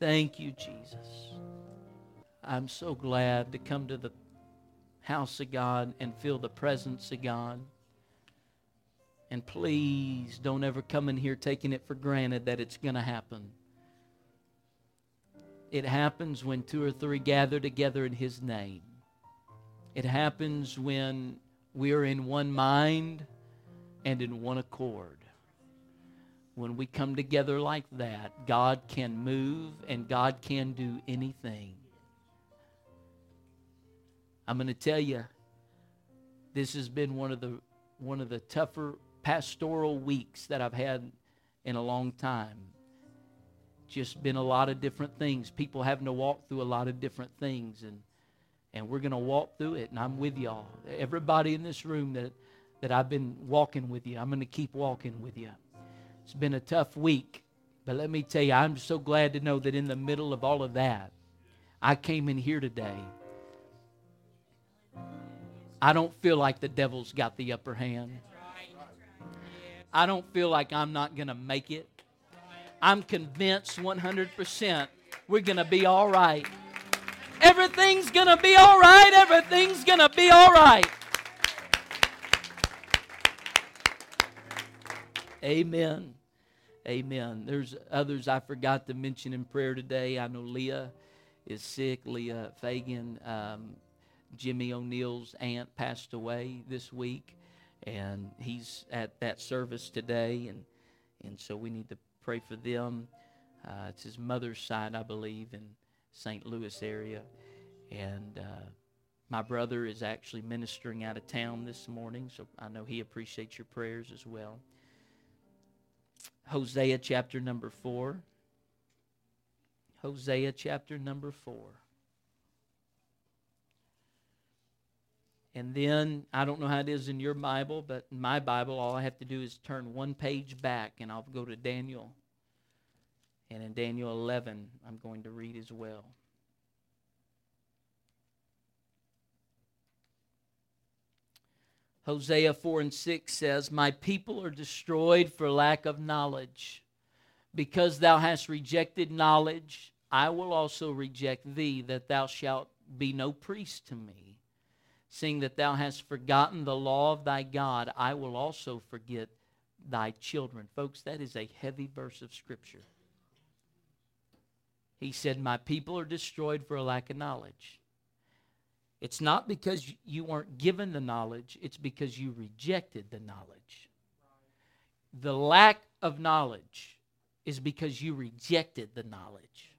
Thank you, Jesus. I'm so glad to come to the house of God and feel the presence of God. And please don't ever come in here taking it for granted that it's going to happen. It happens when two or three gather together in His name. It happens when we're in one mind and in one accord. When we come together like that, God can move and God can do anything. I'm going to tell you, this has been one of the one of the tougher pastoral weeks that I've had in a long time. Just been a lot of different things. People having to walk through a lot of different things, and and we're going to walk through it. And I'm with y'all. Everybody in this room that that I've been walking with you, I'm going to keep walking with you. It's been a tough week, but let me tell you, I'm so glad to know that in the middle of all of that, I came in here today I don't feel like the devil's got the upper hand. I don't feel like I'm not going to make it. I'm convinced 100% we're going to be all right. Everything's going to be all right. Everything's going to be all right. Amen. Amen. There's others I forgot to mention in prayer today. I know Leah is sick. Leah Fagan. Um, Jimmy O'Neill's aunt passed away this week, and he's at that service today, and and so we need to pray for them. Uh, it's his mother's side, I believe, in St. Louis area, and uh, my brother is actually ministering out of town this morning, so I know he appreciates your prayers as well. Hosea chapter number four. Hosea chapter number four. And then, I don't know how it is in your Bible, but in my Bible, all I have to do is turn one page back and I'll go to Daniel. And in Daniel 11, I'm going to read as well. Hosea 4 and 6 says, My people are destroyed for lack of knowledge. Because thou hast rejected knowledge, I will also reject thee, that thou shalt be no priest to me seeing that thou hast forgotten the law of thy God, I will also forget thy children. Folks, that is a heavy verse of Scripture. He said, My people are destroyed for a lack of knowledge. It's not because you weren't given the knowledge, it's because you rejected the knowledge. The lack of knowledge is because you rejected the knowledge.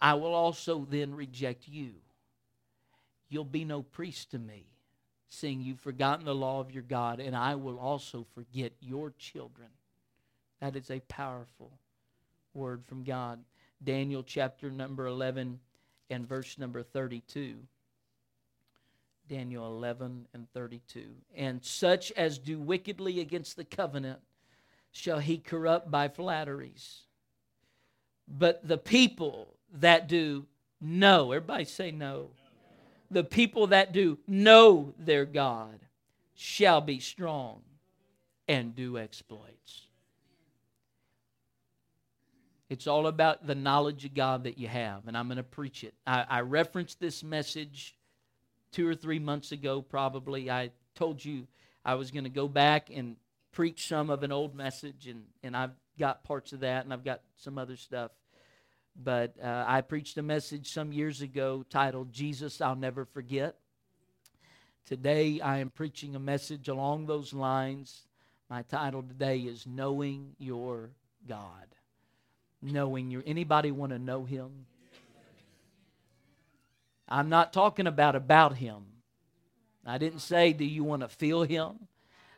I will also then reject you. You'll be no priest to me, seeing you've forgotten the law of your God, and I will also forget your children. That is a powerful word from God. Daniel chapter number 11 and verse number 32. Daniel 11 and 32. And such as do wickedly against the covenant shall he corrupt by flatteries. But the people that do know, everybody say no the people that do know their God shall be strong and do exploits. It's all about the knowledge of God that you have, and I'm going to preach it. I, I, referenced this message two or three months ago, probably. I told you I was going to go back and preach some of an old message, and, and I've got parts of that, and I've got some other stuff. But uh, I preached a message some years ago titled Jesus I'll Never Forget. Today I am preaching a message along those lines. My title today is Knowing Your God. Knowing your anybody want to know him? I'm not talking about about him. I didn't say do you want to feel him?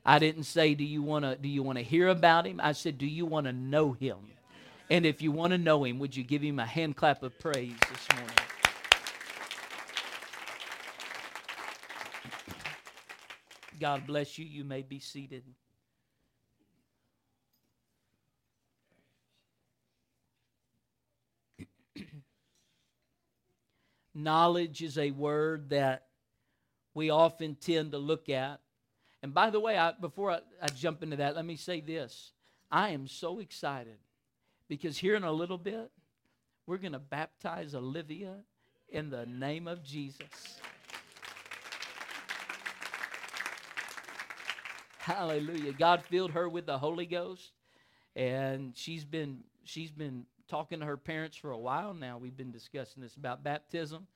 I didn't say do you want to do you want to hear about him? I said do you want to know him? And if you want to know him, would you give him a hand clap of praise this morning? God bless you. You may be seated. Knowledge is a word that we often tend to look at. And by the way, I, before I, I jump into that, let me say this. I am so excited because here in a little bit, we're going to baptize Olivia in the name of Jesus. Hallelujah. God filled her with the Holy Ghost and she's been she's been talking to her parents for a while now. We've been discussing this about baptism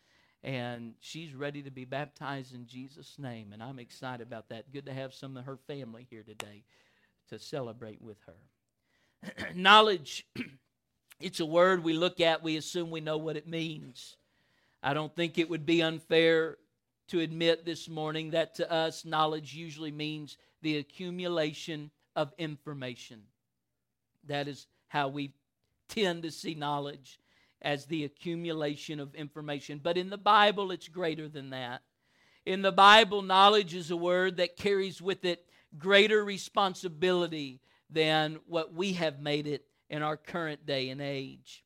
and she's ready to be baptized in Jesus name and I'm excited about that. Good to have some of her family here today to celebrate with her. Knowledge it's a word we look at, we assume we know what it means. I don't think it would be unfair to admit this morning that to us, knowledge usually means the accumulation of information. That is how we tend to see knowledge as the accumulation of information. But in the Bible, it's greater than that. In the Bible, knowledge is a word that carries with it greater responsibility than what we have made it in our current day and age.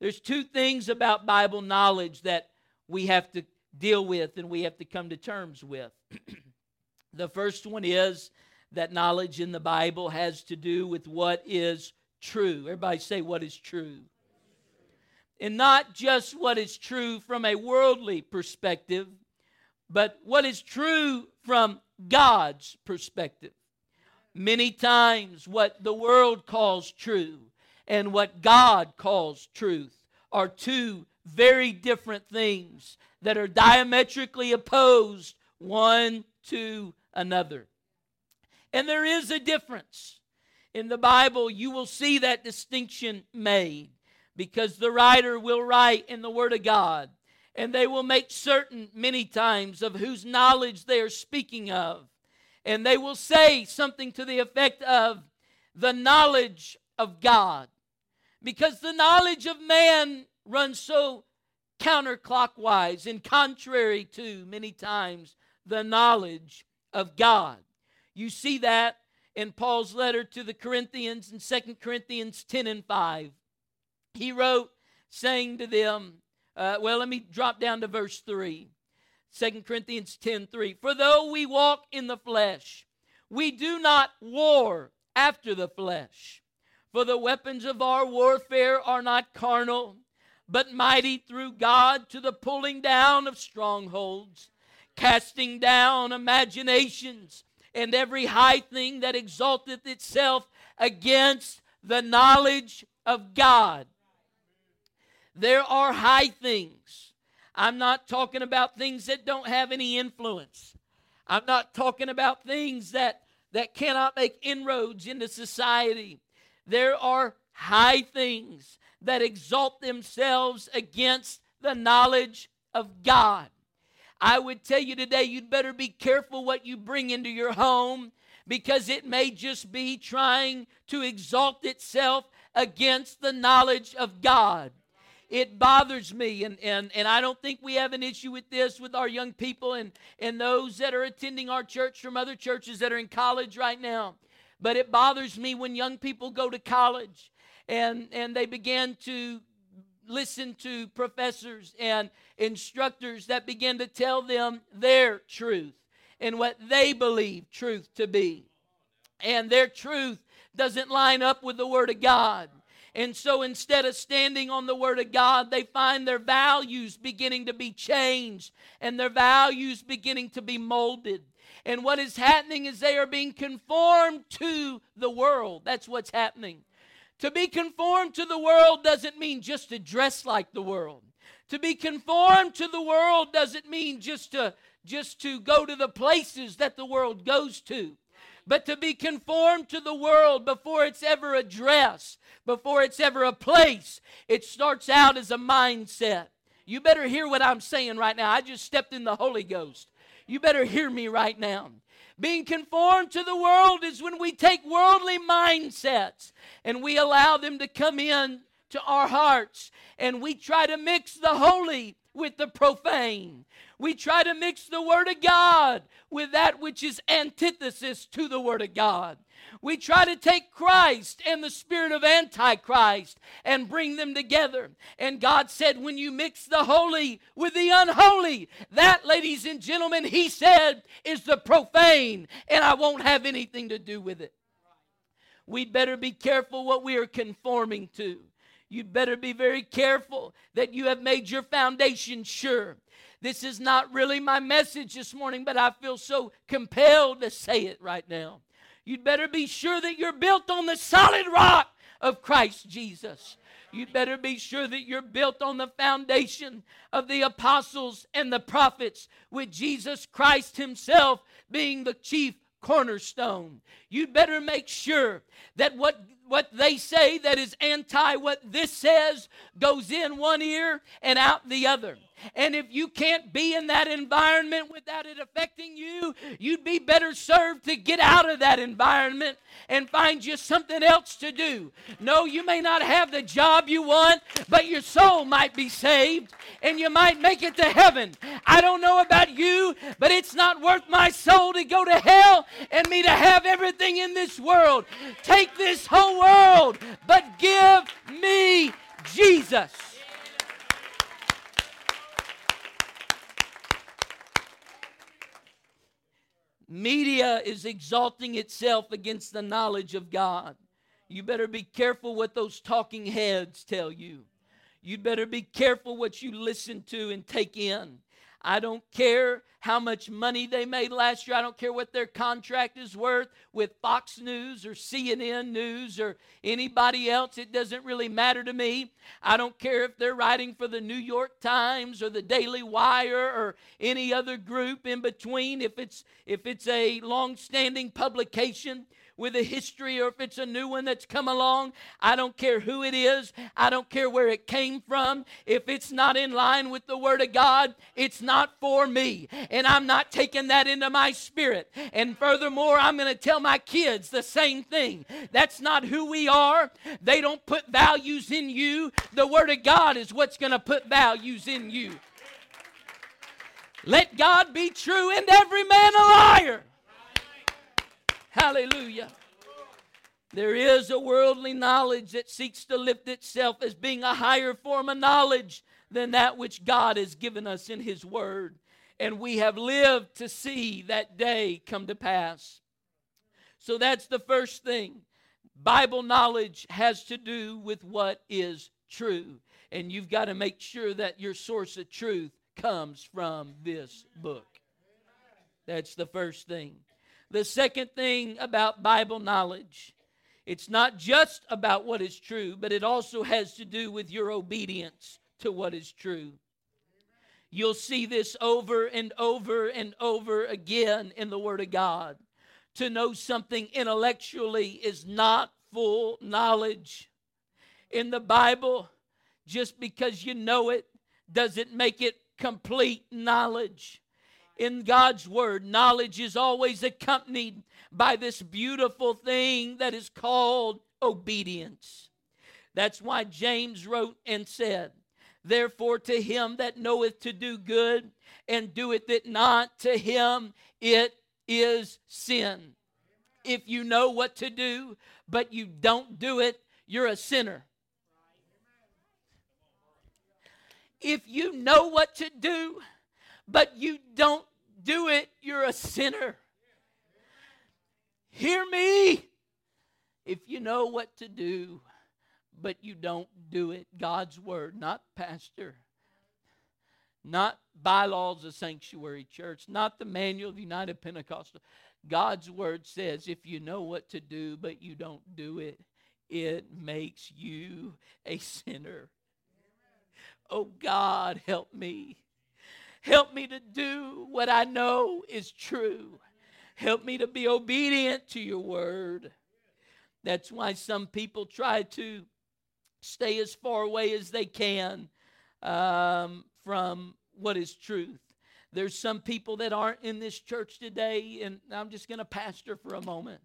There's two things about Bible knowledge that we have to deal with and we have to come to terms with. the first one is that knowledge in the Bible has to do with what is true. Everybody say, What is true? And not just what is true from a worldly perspective, but what is true from God's perspective. Many times, what the world calls true and what God calls truth are two very different things that are diametrically opposed one to another. And there is a difference. In the Bible, you will see that distinction made because the writer will write in the Word of God and they will make certain many times of whose knowledge they are speaking of. And they will say something to the effect of the knowledge of God because the knowledge of man runs so counterclockwise and contrary to many times the knowledge of God. You see that in Paul's letter to the Corinthians in 2 Corinthians 10 and 5. He wrote, saying to them, uh, well, let me drop down to verse 3. 2 Corinthians 10 3. For though we walk in the flesh, we do not war after the flesh. For the weapons of our warfare are not carnal, but mighty through God to the pulling down of strongholds, casting down imaginations and every high thing that exalteth itself against the knowledge of God. There are high things. I'm not talking about things that don't have any influence. I'm not talking about things that, that cannot make inroads into society. There are high things that exalt themselves against the knowledge of God. I would tell you today, you'd better be careful what you bring into your home because it may just be trying to exalt itself against the knowledge of God. It bothers me, and, and, and I don't think we have an issue with this with our young people and, and those that are attending our church from other churches that are in college right now. But it bothers me when young people go to college and, and they begin to listen to professors and instructors that begin to tell them their truth and what they believe truth to be. And their truth doesn't line up with the Word of God. And so instead of standing on the Word of God, they find their values beginning to be changed and their values beginning to be molded. And what is happening is they are being conformed to the world. That's what's happening. To be conformed to the world doesn't mean just to dress like the world. To be conformed to the world doesn't mean just to just to go to the places that the world goes to. But to be conformed to the world before it's ever a dress, before it's ever a place, it starts out as a mindset. You better hear what I'm saying right now. I just stepped in the Holy Ghost. You better hear me right now. Being conformed to the world is when we take worldly mindsets and we allow them to come in to our hearts and we try to mix the holy with the profane. We try to mix the Word of God with that which is antithesis to the Word of God. We try to take Christ and the spirit of Antichrist and bring them together. And God said, when you mix the holy with the unholy, that, ladies and gentlemen, He said, is the profane, and I won't have anything to do with it. We'd better be careful what we are conforming to. You'd better be very careful that you have made your foundation sure. This is not really my message this morning, but I feel so compelled to say it right now. You'd better be sure that you're built on the solid rock of Christ Jesus. You'd better be sure that you're built on the foundation of the apostles and the prophets, with Jesus Christ Himself being the chief cornerstone. You'd better make sure that what what they say that is anti what this says goes in one ear and out the other. And if you can't be in that environment without it affecting you, you'd be better served to get out of that environment and find you something else to do. No, you may not have the job you want, but your soul might be saved and you might make it to heaven. I don't know about you, but it's not worth my soul to go to hell and me to have everything in this world. Take this whole world, but give me Jesus. Media is exalting itself against the knowledge of God. You better be careful what those talking heads tell you. You'd better be careful what you listen to and take in. I don't care how much money they made last year. I don't care what their contract is worth with Fox News or CNN News or anybody else. It doesn't really matter to me. I don't care if they're writing for the New York Times or the Daily Wire or any other group in between. If it's if it's a long-standing publication, with a history or if it's a new one that's come along. I don't care who it is. I don't care where it came from. If it's not in line with the Word of God, it's not for me. And I'm not taking that into my spirit. And furthermore, I'm going to tell my kids the same thing. That's not who we are. They don't put values in you. The Word of God is what's going to put values in you. Let God be true and every man a liar. Hallelujah. There is a worldly knowledge that seeks to lift itself as being a higher form of knowledge than that which God has given us in His Word. And we have lived to see that day come to pass. So that's the first thing. Bible knowledge has to do with what is true. And you've got to make sure that your source of truth comes from this book. That's the first thing. The second thing about Bible knowledge, it's not just about what is true, but it also has to do with your obedience to what is true. You'll see this over and over and over again in the Word of God. To know something intellectually is not full knowledge. In the Bible, just because you know it doesn't make it complete knowledge in God's Word, knowledge is always accompanied by this beautiful thing that is called obedience. That's why James wrote and said, Therefore, to him that knoweth to do good and doeth it not, to him it is sin. If you know what to do, but you don't do it, you're a sinner. If you know what to do, but you don't do it, you're a sinner. Hear me. If you know what to do, but you don't do it, God's word, not pastor, not bylaws of sanctuary church, not the manual of United Pentecostal. God's word says if you know what to do, but you don't do it, it makes you a sinner. Oh God, help me. Help me to do what I know is true. Help me to be obedient to your word. That's why some people try to stay as far away as they can um, from what is truth. There's some people that aren't in this church today, and I'm just going to pastor for a moment.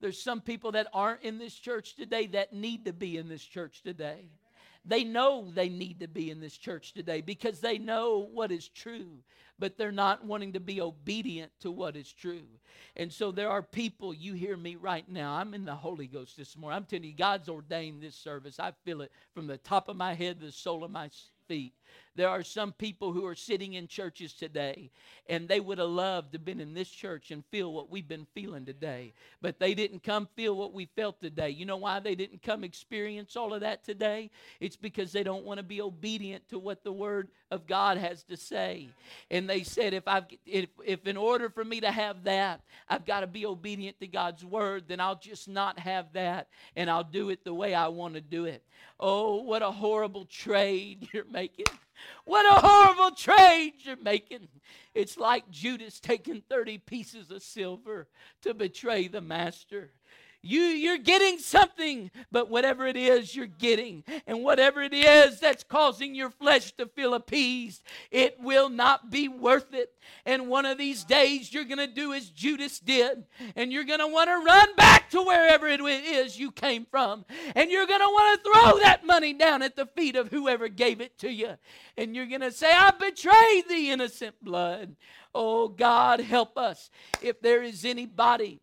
There's some people that aren't in this church today that need to be in this church today. They know they need to be in this church today because they know what is true, but they're not wanting to be obedient to what is true. And so there are people, you hear me right now. I'm in the Holy Ghost this morning. I'm telling you, God's ordained this service. I feel it from the top of my head to the sole of my feet. There are some people who are sitting in churches today and they would have loved to have been in this church and feel what we've been feeling today. But they didn't come feel what we felt today. You know why they didn't come experience all of that today? It's because they don't want to be obedient to what the Word of God has to say. And they said, if I've if, if in order for me to have that, I've got to be obedient to God's word, then I'll just not have that and I'll do it the way I want to do it. Oh, what a horrible trade you're making. What a horrible trade you're making. It's like Judas taking 30 pieces of silver to betray the master. You, you're getting something, but whatever it is you're getting, and whatever it is that's causing your flesh to feel appeased, it will not be worth it. And one of these days, you're going to do as Judas did, and you're going to want to run back to wherever it is you came from, and you're going to want to throw that money down at the feet of whoever gave it to you, and you're going to say, I betrayed the innocent blood. Oh, God, help us. If there is anybody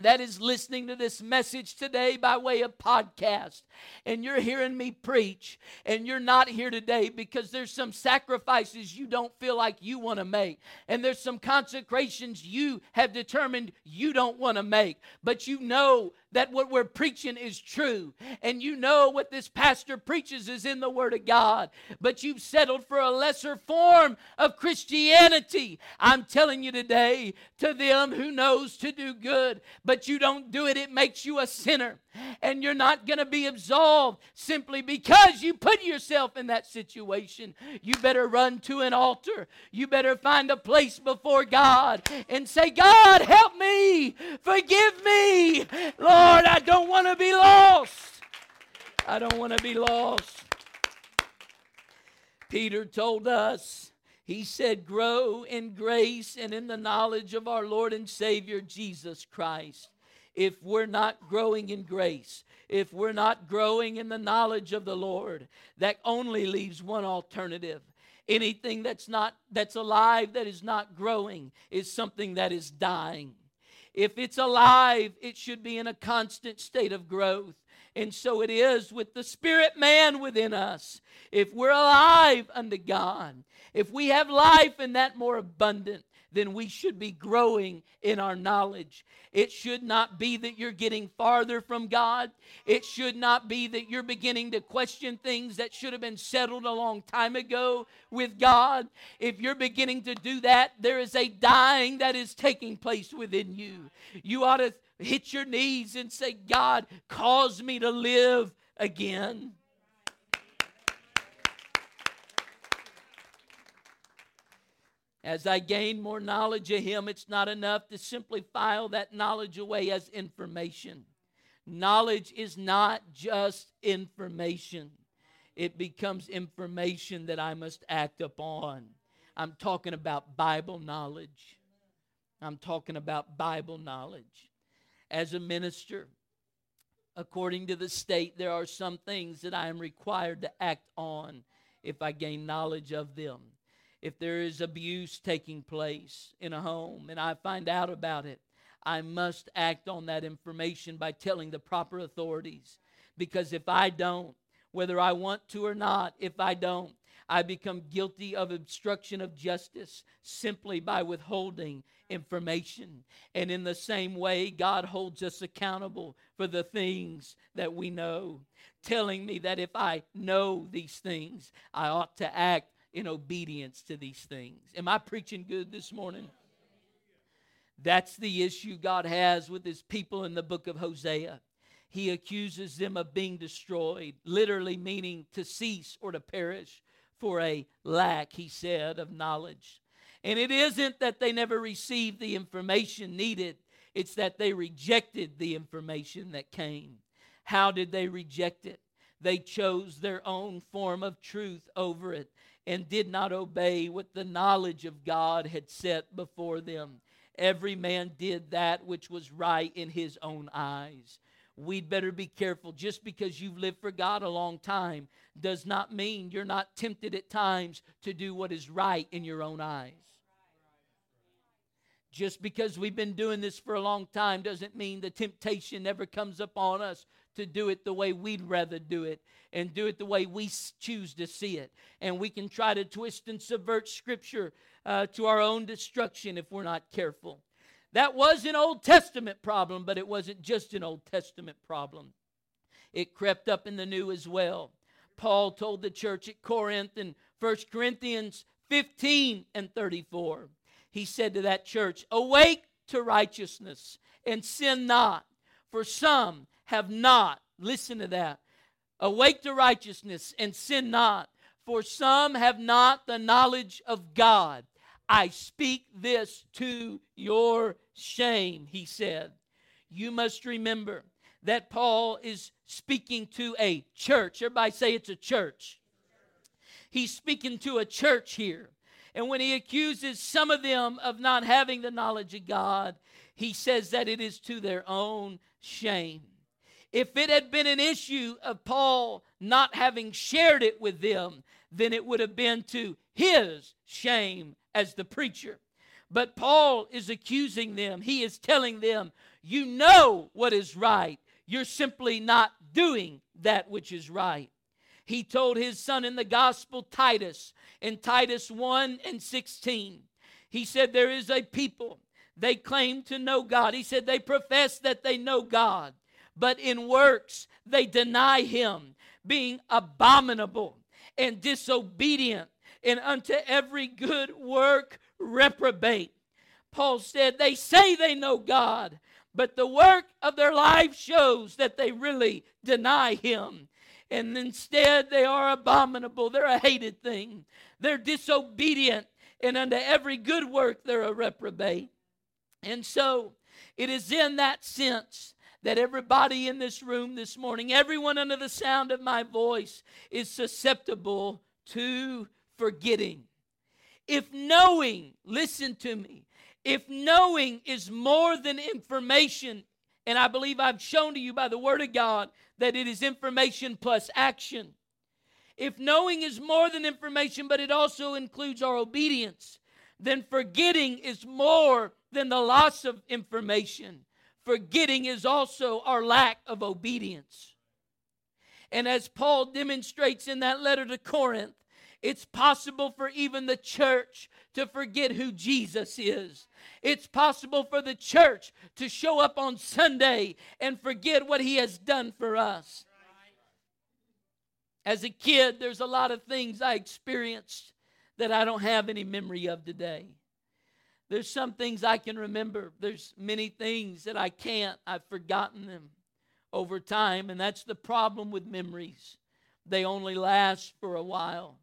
that is listening to this message today by way of podcast. And you're hearing me preach and you're not here today because there's some sacrifices you don't feel like you want to make. And there's some consecrations you have determined you don't want to make. But you know that what we're preaching is true. And you know what this pastor preaches is in the word of God. But you've settled for a lesser form of Christianity. I'm telling you today to them who knows to do good but you don't do it it makes you a sinner and you're not going to be absolved simply because you put yourself in that situation. You better run to an altar. You better find a place before God and say, God, help me. Forgive me. Lord, I don't want to be lost. I don't want to be lost. Peter told us, he said, grow in grace and in the knowledge of our Lord and Savior Jesus Christ if we're not growing in grace, if we're not growing in the knowledge of the Lord, that only leaves one alternative. Anything that's not that's alive that is not growing is something that is dying. If it's alive, it should be in a constant state of growth. And so it is with the spirit man within us. If we're alive unto God, if we have life in that more abundant, then we should be growing in our knowledge. It should not be that you're getting farther from God. It should not be that you're beginning to question things that should have been settled a long time ago with God. If you're beginning to do that, there is a dying that is taking place within you. You ought to hit your knees and say, God, cause me to live again. As I gain more knowledge of Him, it's not enough to simply file that knowledge away as information. Knowledge is not just information, it becomes information that I must act upon. I'm talking about Bible knowledge. I'm talking about Bible knowledge. As a minister, according to the state, there are some things that I am required to act on if I gain knowledge of them if there is abuse taking place in a home and I find out about it, I must act on that information by telling the proper authorities. Because if I don't, whether I want to or not, if I don't, I become guilty of obstruction of justice simply by withholding information. And in the same way, God holds us accountable for the things that we know, telling me that if I know these things, I ought to act in obedience to these things. Am I preaching good this morning? That's the issue God has with his people in the book of Hosea. He accuses them of being destroyed, literally meaning to cease or to perish for a lack, he said, of knowledge. And it isn't that they never received the information needed, it's that they rejected the information that came. How did they reject it? They chose their own form of truth over it and did not obey what the knowledge of God had set before them. Every man did that which was right in his own eyes. We'd better be careful. Just because you've lived for God a long time does not mean you're not tempted at times to do what is right in your own eyes. Just because we've been doing this for a long time doesn't mean the temptation never comes upon us to do it the way we'd rather do it and do it the way we choose to see it. And we can try to twist and subvert Scripture uh, to our own destruction if we're not careful. That was an Old Testament problem, but it wasn't just an Old Testament problem. It crept up in the New as well. Paul told the church at Corinth in 1 Corinthians 15 and 34. He said to that church, Awake to righteousness and sin not, for some have not, listen to that, awake to righteousness and sin not, for some have not the knowledge of God. I speak this to your shame, he said. You must remember that Paul is speaking to a church. Everybody say it's a church. He's speaking to a church here. And when he accuses some of them of not having the knowledge of God, he says that it is to their own shame. If it had been an issue of Paul not having shared it with them, then it would have been to his shame as the preacher. But Paul is accusing them. He is telling them, You know what is right. You're simply not doing that which is right. He told his son in the gospel, Titus, in Titus 1 and 16, he said, There is a people, they claim to know God. He said, They profess that they know God, but in works they deny him, being abominable and disobedient and unto every good work reprobate. Paul said, They say they know God, but the work of their life shows that they really deny Him. And instead, they are abominable. They're a hated thing. They're disobedient, and unto every good work, they're a reprobate. And so, it is in that sense that everybody in this room this morning, everyone under the sound of my voice, is susceptible to forgetting. If knowing, listen to me, if knowing is more than information, and I believe I've shown to you by the Word of God that it is information plus action. If knowing is more than information, but it also includes our obedience, then forgetting is more than the loss of information. Forgetting is also our lack of obedience. And as Paul demonstrates in that letter to Corinth, it's possible for even the church to forget who Jesus is. It's possible for the church to show up on Sunday and forget what he has done for us. As a kid, there's a lot of things I experienced that I don't have any memory of today. There's some things I can remember. There's many things that I can't. I've forgotten them over time, and that's the problem with memories. They only last for a while.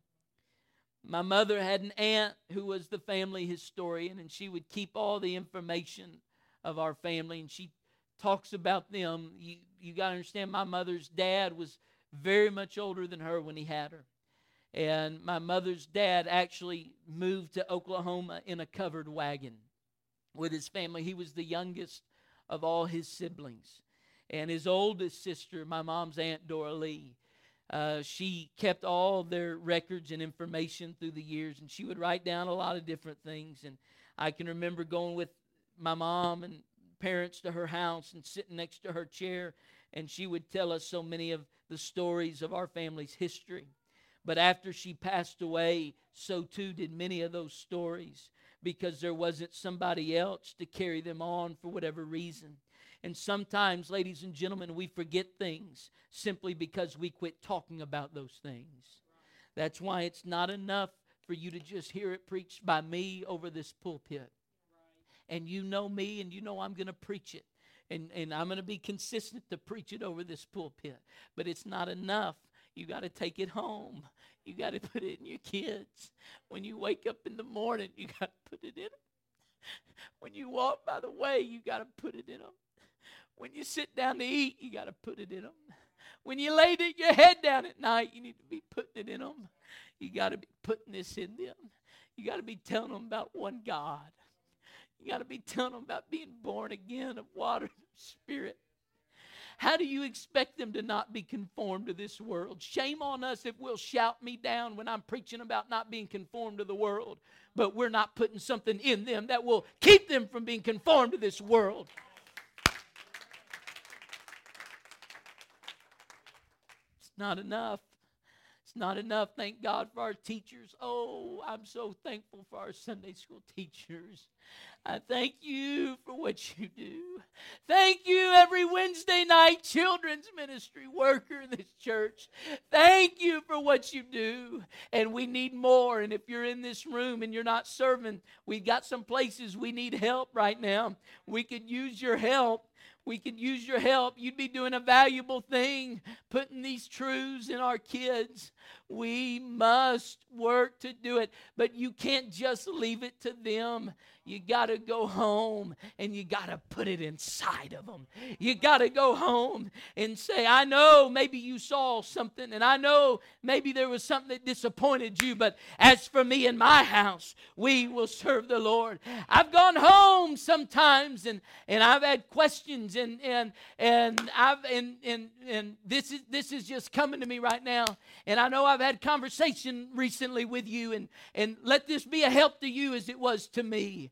My mother had an aunt who was the family historian, and she would keep all the information of our family, and she talks about them. You, you got to understand, my mother's dad was very much older than her when he had her. And my mother's dad actually moved to Oklahoma in a covered wagon with his family. He was the youngest of all his siblings. And his oldest sister, my mom's Aunt Dora Lee, uh, she kept all their records and information through the years, and she would write down a lot of different things. And I can remember going with my mom and parents to her house and sitting next to her chair, and she would tell us so many of the stories of our family's history. But after she passed away, so too did many of those stories because there wasn't somebody else to carry them on for whatever reason. And sometimes, ladies and gentlemen, we forget things simply because we quit talking about those things. That's why it's not enough for you to just hear it preached by me over this pulpit. And you know me, and you know I'm going to preach it. And, and I'm going to be consistent to preach it over this pulpit. But it's not enough. You got to take it home. You got to put it in your kids. When you wake up in the morning, you got to put it in them. When you walk by the way, you got to put it in them. When you sit down to eat, you got to put it in them. When you lay your head down at night, you need to be putting it in them. You got to be putting this in them. You got to be telling them about one God. You got to be telling them about being born again of water and spirit. How do you expect them to not be conformed to this world? Shame on us if we'll shout me down when I'm preaching about not being conformed to the world, but we're not putting something in them that will keep them from being conformed to this world. It's not enough. It's not enough. Thank God for our teachers. Oh, I'm so thankful for our Sunday school teachers. I thank you for what you do. Thank you, every Wednesday night children's ministry worker in this church. Thank you for what you do. And we need more. And if you're in this room and you're not serving, we've got some places we need help right now. We could use your help we could use your help. You'd be doing a valuable thing putting these truths in our kids. We must work to do it, but you can't just leave it to them. You got to go home and you got to put it inside of them. You got to go home and say, I know maybe you saw something, and I know maybe there was something that disappointed you, but as for me and my house, we will serve the Lord. I've gone home sometimes and, and I've had questions and and and I've and and and this is this is just coming to me right now. And I know I've had conversation recently with you, and and let this be a help to you as it was to me.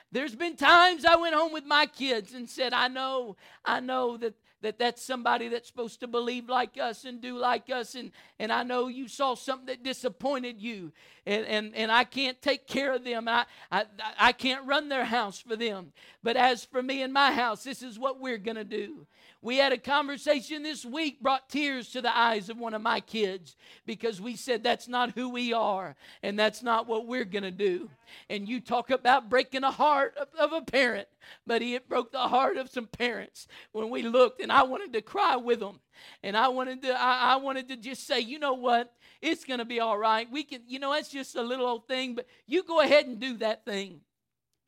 There's been times I went home with my kids and said, I know, I know that that that's somebody that's supposed to believe like us and do like us and and I know you saw something that disappointed you and and, and I can't take care of them. I, I I can't run their house for them. But as for me and my house this is what we're gonna do. We had a conversation this week, brought tears to the eyes of one of my kids because we said that's not who we are and that's not what we're going to do. And you talk about breaking a heart of, of a parent, but it broke the heart of some parents when we looked, and I wanted to cry with them. And I wanted to, I, I wanted to just say, you know what? It's going to be all right. We can, you know, that's just a little old thing, but you go ahead and do that thing.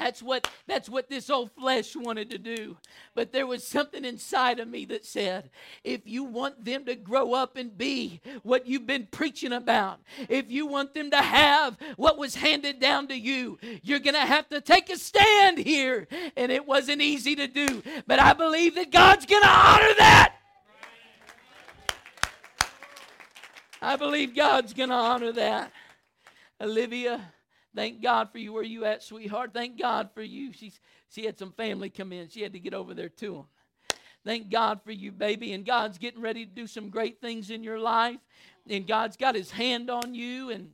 That's what that's what this old flesh wanted to do. But there was something inside of me that said, if you want them to grow up and be what you've been preaching about, if you want them to have what was handed down to you, you're going to have to take a stand here. And it wasn't easy to do, but I believe that God's going to honor that. I believe God's going to honor that. Olivia Thank God for you. Where you at, sweetheart? Thank God for you. She's, she had some family come in. She had to get over there to them. Thank God for you, baby. And God's getting ready to do some great things in your life. And God's got his hand on you. And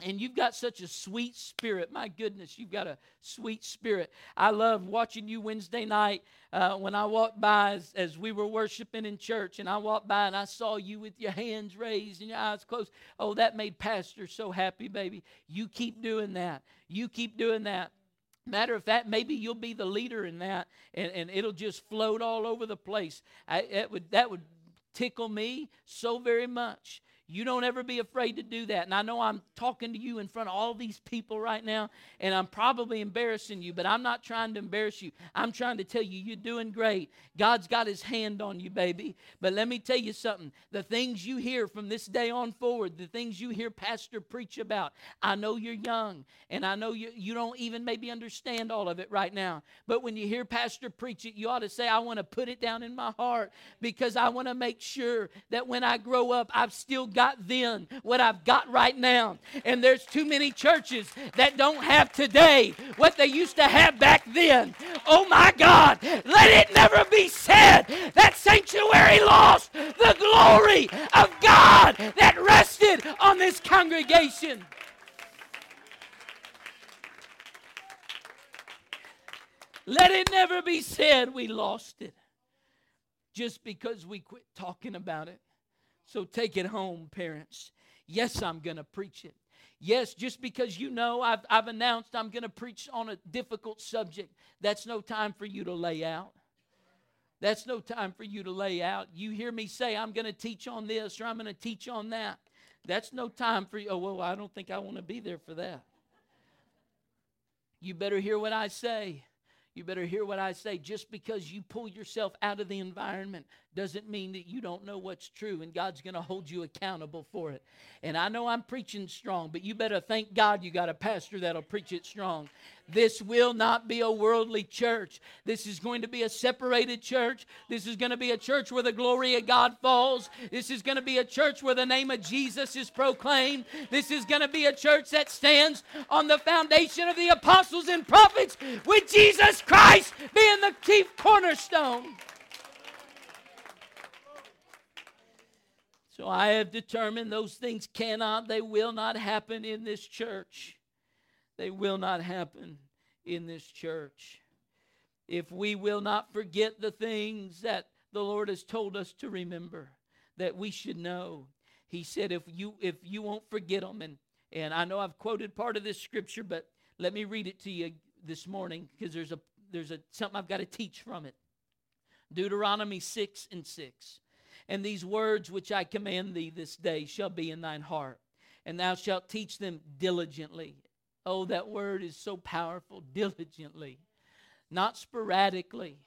and you've got such a sweet spirit. My goodness, you've got a sweet spirit. I love watching you Wednesday night uh, when I walked by as, as, we were worshiping in church, and I walked by and I saw you with your hands raised and your eyes closed. Oh, that made Pastor so happy, baby. You keep doing that. You keep doing that. Matter of fact, maybe you'll be the leader in that, and, and it'll just float all over the place. I, would, that would tickle me so very much. You don't ever be afraid to do that. And I know I'm talking to you in front of all these people right now, and I'm probably embarrassing you, but I'm not trying to embarrass you. I'm trying to tell you, you're doing great. God's got his hand on you, baby. But let me tell you something the things you hear from this day on forward, the things you hear Pastor preach about, I know you're young, and I know you, you don't even maybe understand all of it right now. But when you hear Pastor preach it, you ought to say, I want to put it down in my heart because I want to make sure that when I grow up, I've still got then what I've got right now. And there's too many churches that don't have today what they used to have back then. Oh my God, let it never be said that sanctuary lost the glory of God that rested on this congregation. Let it never be said we lost it just because we quit talking about it. So take it home, parents. Yes, I'm going to preach it. Yes, just because you know I've, I've announced I'm going to preach on a difficult subject, that's no time for you to lay out. That's no time for you to lay out. You hear me say, I'm going to teach on this or I'm going to teach on that. That's no time for you. Oh, well, I don't think I want to be there for that. You better hear what I say. You better hear what I say. Just because you pull yourself out of the environment doesn't mean that you don't know what's true, and God's going to hold you accountable for it. And I know I'm preaching strong, but you better thank God you got a pastor that'll preach it strong. This will not be a worldly church. This is going to be a separated church. This is going to be a church where the glory of God falls. This is going to be a church where the name of Jesus is proclaimed. This is going to be a church that stands on the foundation of the apostles and prophets, with Jesus Christ being the chief cornerstone. So I have determined those things cannot, they will not happen in this church. They will not happen in this church. If we will not forget the things that the Lord has told us to remember, that we should know. He said, if you if you won't forget them, and and I know I've quoted part of this scripture, but let me read it to you this morning because there's a there's a something I've got to teach from it. Deuteronomy 6 and 6. And these words which I command thee this day shall be in thine heart, and thou shalt teach them diligently. Oh, that word is so powerful diligently, not sporadically,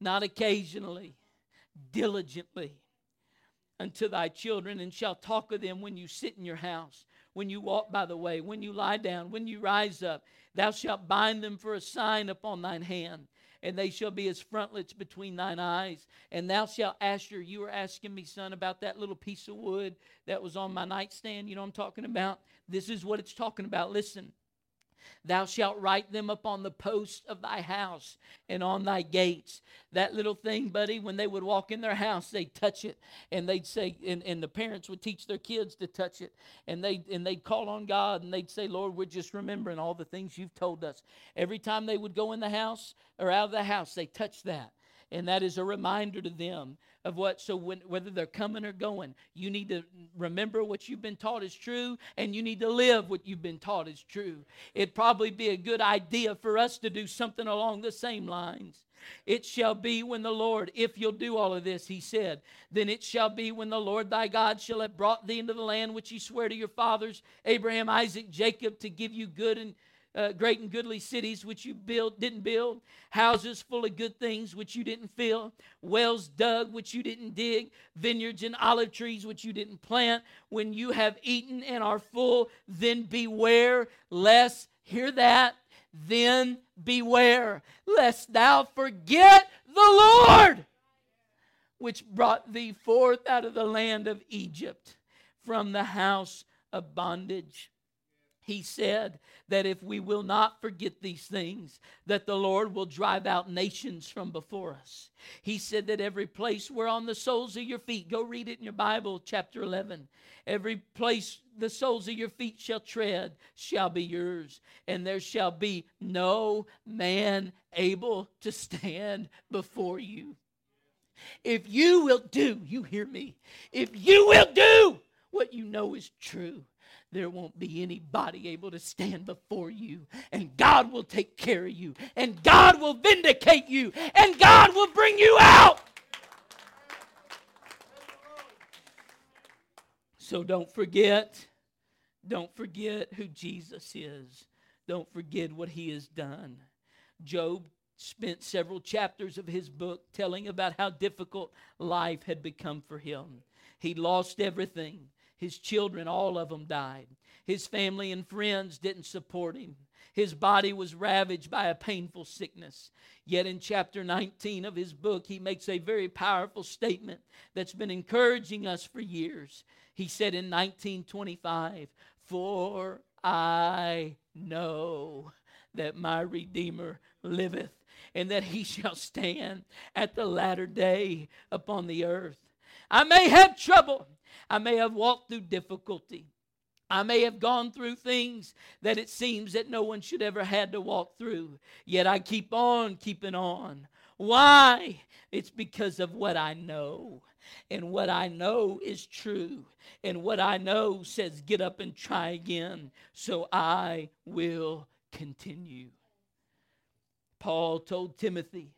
not occasionally, diligently unto thy children, and shall talk of them when you sit in your house, when you walk by the way, when you lie down, when you rise up. Thou shalt bind them for a sign upon thine hand and they shall be as frontlets between thine eyes. And thou shalt ask her, you were asking me, son, about that little piece of wood that was on my nightstand. You know I'm talking about? This is what it's talking about. Listen. Thou shalt write them upon the posts of thy house and on thy gates. That little thing, buddy, when they would walk in their house, they'd touch it. And they'd say, and, and the parents would teach their kids to touch it. And they'd, and they'd call on God and they'd say, Lord, we're just remembering all the things you've told us. Every time they would go in the house or out of the house, they touched that and that is a reminder to them of what so when, whether they're coming or going you need to remember what you've been taught is true and you need to live what you've been taught is true. It'd probably be a good idea for us to do something along the same lines. It shall be when the Lord, if you'll do all of this, he said, then it shall be when the Lord thy God shall have brought thee into the land which he sware to your fathers, Abraham, Isaac, Jacob, to give you good and uh, great and goodly cities which you build didn't build houses full of good things which you didn't fill wells dug which you didn't dig vineyards and olive trees which you didn't plant. When you have eaten and are full then beware lest hear that then beware lest thou forget the lord which brought thee forth out of the land of egypt from the house of bondage he said that if we will not forget these things, that the Lord will drive out nations from before us. He said that every place where on the soles of your feet, go read it in your Bible, chapter 11. Every place the soles of your feet shall tread shall be yours, and there shall be no man able to stand before you. If you will do, you hear me, if you will do what you know is true, there won't be anybody able to stand before you. And God will take care of you. And God will vindicate you. And God will bring you out. So don't forget, don't forget who Jesus is. Don't forget what he has done. Job spent several chapters of his book telling about how difficult life had become for him. He lost everything. His children, all of them died. His family and friends didn't support him. His body was ravaged by a painful sickness. Yet in chapter 19 of his book, he makes a very powerful statement that's been encouraging us for years. He said in 1925, For I know that my Redeemer liveth, and that he shall stand at the latter day upon the earth. I may have trouble, I may have walked through difficulty. I may have gone through things that it seems that no one should ever had to walk through. Yet I keep on keeping on. Why? It's because of what I know. And what I know is true. And what I know says, get up and try again. So I will continue. Paul told Timothy,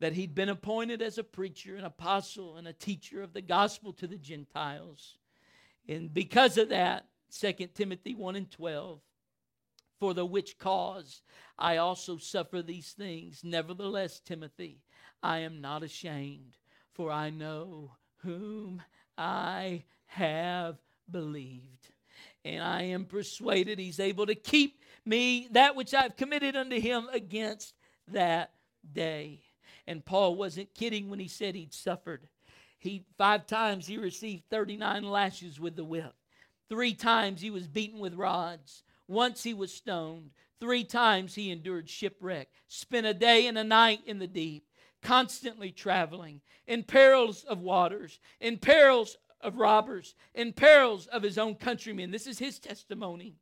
that he'd been appointed as a preacher, an apostle, and a teacher of the gospel to the Gentiles. And because of that, 2 Timothy 1 and 12, for the which cause I also suffer these things. Nevertheless, Timothy, I am not ashamed, for I know whom I have believed. And I am persuaded he's able to keep me that which I've committed unto him against that day. And Paul wasn't kidding when he said he'd suffered. He five times he received 39 lashes with the whip. Three times he was beaten with rods. Once he was stoned. Three times he endured shipwreck. Spent a day and a night in the deep, constantly traveling, in perils of waters, in perils of robbers, in perils of his own countrymen. This is his testimony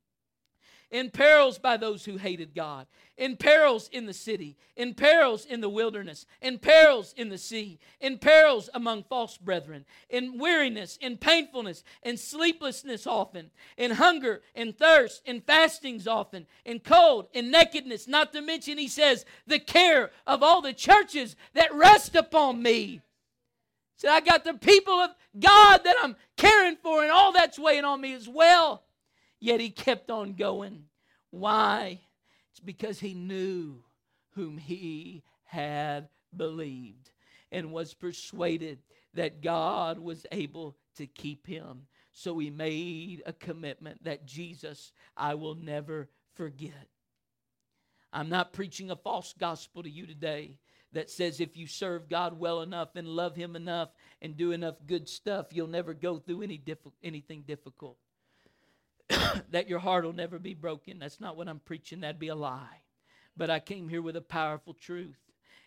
in perils by those who hated God, in perils in the city, in perils in the wilderness, in perils in the sea, in perils among false brethren, in weariness, in painfulness, in sleeplessness often, in hunger, in thirst, in fastings often, in cold, in nakedness, not to mention, he says, the care of all the churches that rest upon me. So I got the people of God that I'm caring for, and all that's weighing on me as well. Yet he kept on going. Why? It's because he knew whom he had believed and was persuaded that God was able to keep him. So he made a commitment that Jesus, I will never forget. I'm not preaching a false gospel to you today that says if you serve God well enough and love Him enough and do enough good stuff, you'll never go through any diff- anything difficult. that your heart will never be broken. That's not what I'm preaching. That'd be a lie. But I came here with a powerful truth,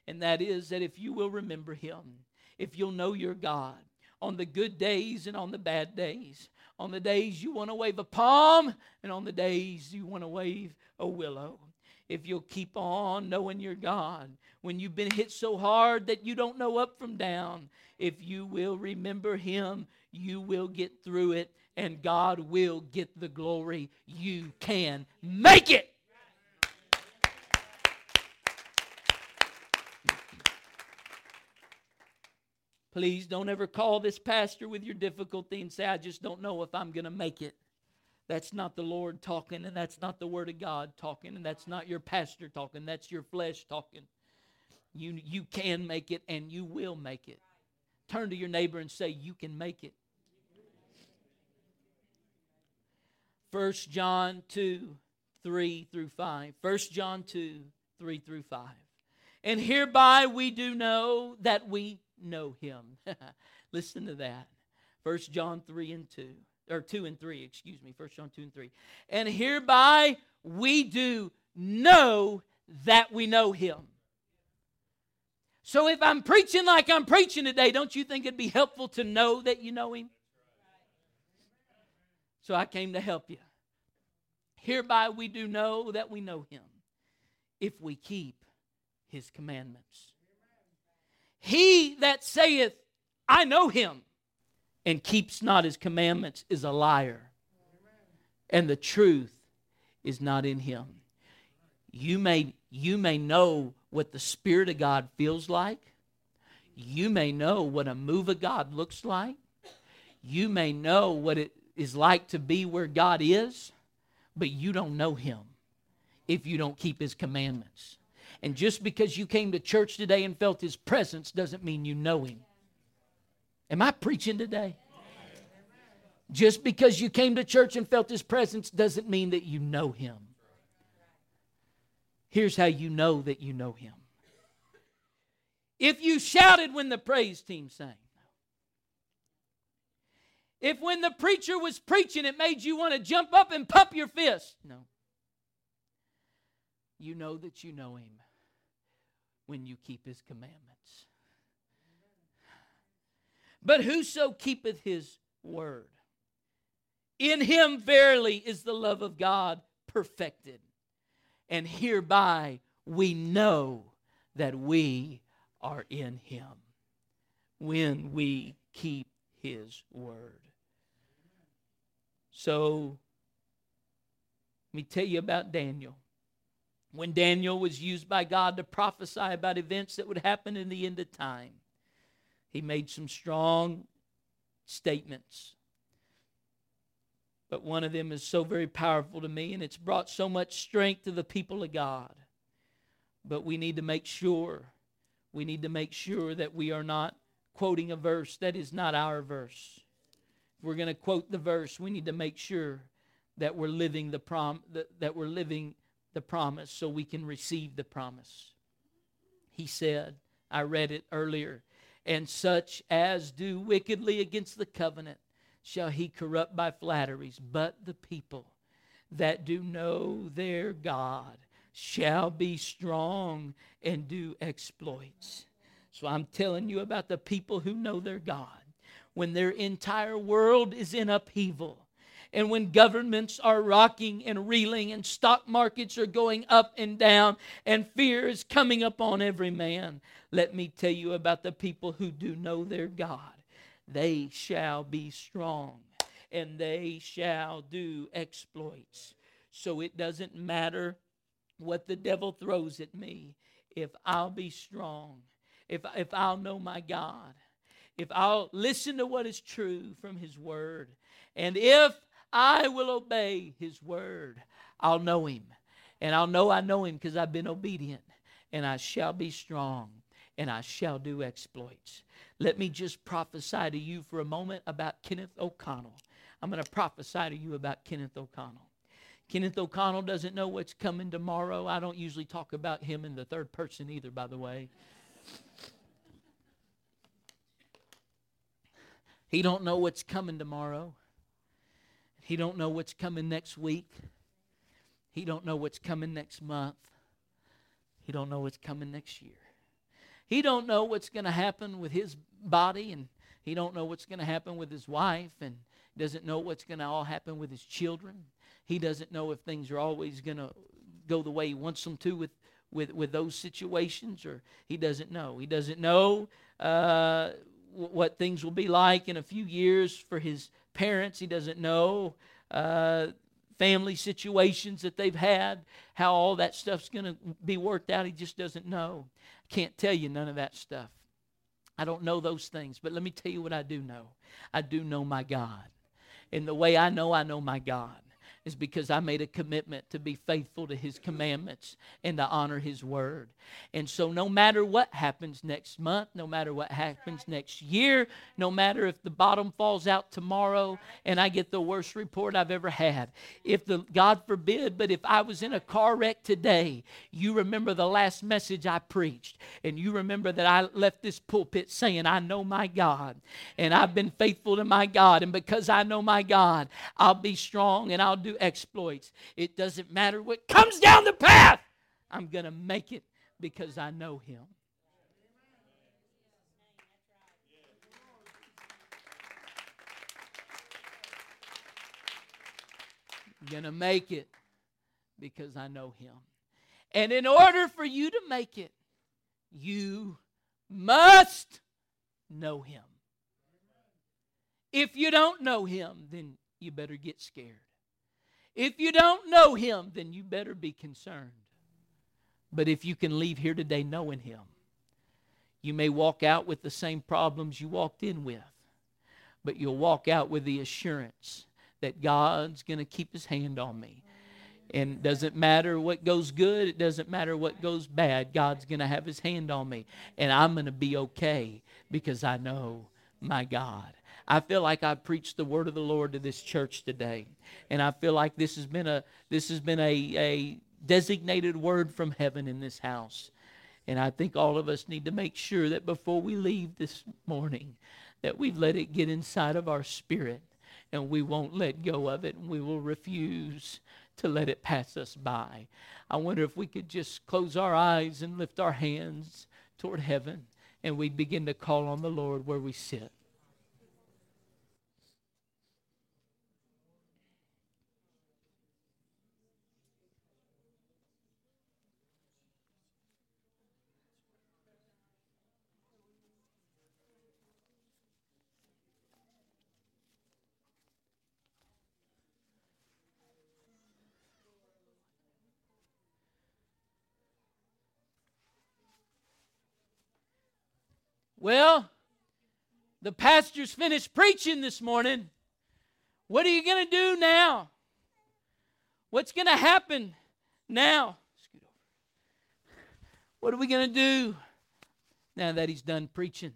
and that is that if you will remember Him, if you'll know your God on the good days and on the bad days, on the days you want to wave a palm, and on the days you want to wave a willow. If you'll keep on knowing your God, when you've been hit so hard that you don't know up from down, if you will remember Him, you will get through it and God will get the glory. You can make it. Please don't ever call this pastor with your difficulty and say, I just don't know if I'm going to make it. That's not the Lord talking, and that's not the Word of God talking, and that's not your pastor talking. That's your flesh talking. You, you can make it, and you will make it. Turn to your neighbor and say, You can make it. 1 John 2, 3 through 5. 1 John 2, 3 through 5. And hereby we do know that we know him. Listen to that. 1 John 3 and 2. Or 2 and 3, excuse me. 1 John 2 and 3. And hereby we do know that we know him. So if I'm preaching like I'm preaching today, don't you think it'd be helpful to know that you know him? So I came to help you. Hereby we do know that we know him if we keep his commandments. He that saith, I know him, and keeps not his commandments is a liar, and the truth is not in him. You may, you may know what the Spirit of God feels like. You may know what a move of God looks like. You may know what it is like to be where God is, but you don't know Him if you don't keep His commandments. And just because you came to church today and felt His presence doesn't mean you know Him. Am I preaching today? Just because you came to church and felt His presence doesn't mean that you know Him. Here's how you know that you know Him. If you shouted when the praise team sang, if when the preacher was preaching, it made you want to jump up and pump your fist. No. You know that you know Him when you keep His commandments. But whoso keepeth His word, in Him verily is the love of God perfected. And hereby we know that we are in Him when we keep His word. So, let me tell you about Daniel. When Daniel was used by God to prophesy about events that would happen in the end of time, he made some strong statements. But one of them is so very powerful to me, and it's brought so much strength to the people of God. But we need to make sure, we need to make sure that we are not quoting a verse that is not our verse we're going to quote the verse, we need to make sure that we're living the prom that, that we're living the promise so we can receive the promise. He said, I read it earlier, and such as do wickedly against the covenant shall he corrupt by flatteries, but the people that do know their God shall be strong and do exploits. So I'm telling you about the people who know their God when their entire world is in upheaval and when governments are rocking and reeling and stock markets are going up and down and fear is coming upon every man, let me tell you about the people who do know their God. They shall be strong and they shall do exploits. So it doesn't matter what the devil throws at me if I'll be strong, if, if I'll know my God, if I'll listen to what is true from His Word, and if I will obey His Word, I'll know Him. And I'll know I know Him because I've been obedient, and I shall be strong, and I shall do exploits. Let me just prophesy to you for a moment about Kenneth O'Connell. I'm going to prophesy to you about Kenneth O'Connell. Kenneth O'Connell doesn't know what's coming tomorrow. I don't usually talk about him in the third person either, by the way. He don't know what's coming tomorrow. He don't know what's coming next week. He don't know what's coming next month. He don't know what's coming next year. He don't know what's going to happen with his body and he don't know what's going to happen with his wife and doesn't know what's going to all happen with his children. He doesn't know if things are always going to go the way he wants them to with, with, with those situations, or he doesn't know. He doesn't know uh, what things will be like in a few years for his parents. He doesn't know uh, family situations that they've had, how all that stuff's going to be worked out. He just doesn't know. Can't tell you none of that stuff. I don't know those things, but let me tell you what I do know. I do know my God. And the way I know I know my God is because I made a commitment to be faithful to His commandments and to honor His word. And so, no matter what happens next month, no matter what happens next year, no matter if the bottom falls out tomorrow and I get the worst report I've ever had, if the God forbid, but if I was in a car wreck today, you remember the last message I preached, and you remember that I left this pulpit saying, I know my God, and I've been faithful to my God, and because I know my God, I'll be strong and I'll exploits. It doesn't matter what comes down the path. I'm going to make it because I know Him. I'm going to make it because I know Him. And in order for you to make it, you must know Him. If you don't know Him, then you better get scared. If you don't know him, then you better be concerned. But if you can leave here today knowing him, you may walk out with the same problems you walked in with, but you'll walk out with the assurance that God's going to keep his hand on me. And it doesn't matter what goes good, it doesn't matter what goes bad, God's going to have his hand on me. And I'm going to be okay because I know my God. I feel like I preached the word of the Lord to this church today. And I feel like this has been a this has been a, a designated word from heaven in this house. And I think all of us need to make sure that before we leave this morning, that we've let it get inside of our spirit and we won't let go of it and we will refuse to let it pass us by. I wonder if we could just close our eyes and lift our hands toward heaven and we begin to call on the Lord where we sit. Well, the pastor's finished preaching this morning. What are you going to do now? What's going to happen now? What are we going to do now that he's done preaching?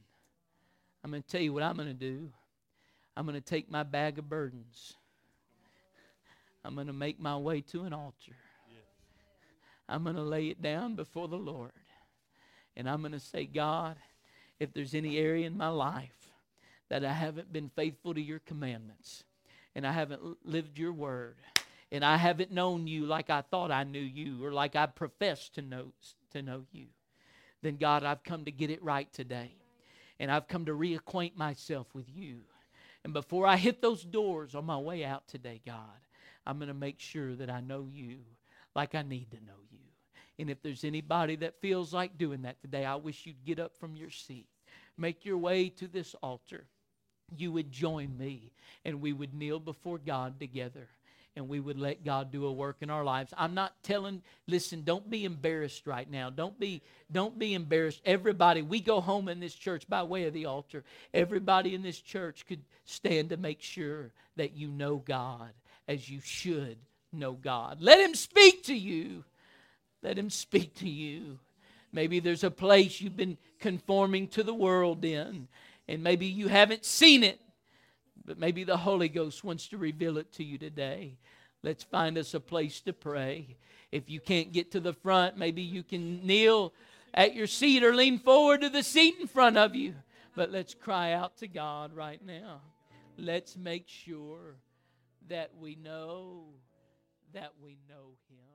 I'm going to tell you what I'm going to do. I'm going to take my bag of burdens. I'm going to make my way to an altar. I'm going to lay it down before the Lord. And I'm going to say, God, if there's any area in my life that I haven't been faithful to your commandments and I haven't lived your word and I haven't known you like I thought I knew you or like I professed to know to know you, then God, I've come to get it right today. And I've come to reacquaint myself with you. And before I hit those doors on my way out today, God, I'm going to make sure that I know you like I need to know you. And if there's anybody that feels like doing that today, I wish you'd get up from your seat, make your way to this altar. You would join me, and we would kneel before God together and we would let God do a work in our lives. I'm not telling listen, don't be embarrassed right now. Don't be don't be embarrassed. Everybody, we go home in this church by way of the altar. Everybody in this church could stand to make sure that you know God as you should know God. Let him speak to you. Let him speak to you. Maybe there's a place you've been conforming to the world in and maybe you haven't seen it but maybe the Holy Ghost wants to reveal it to you today. Let's find us a place to pray. If you can't get to the front, maybe you can kneel at your seat or lean forward to the seat in front of you. But let's cry out to God right now. Let's make sure that we know that we know Him.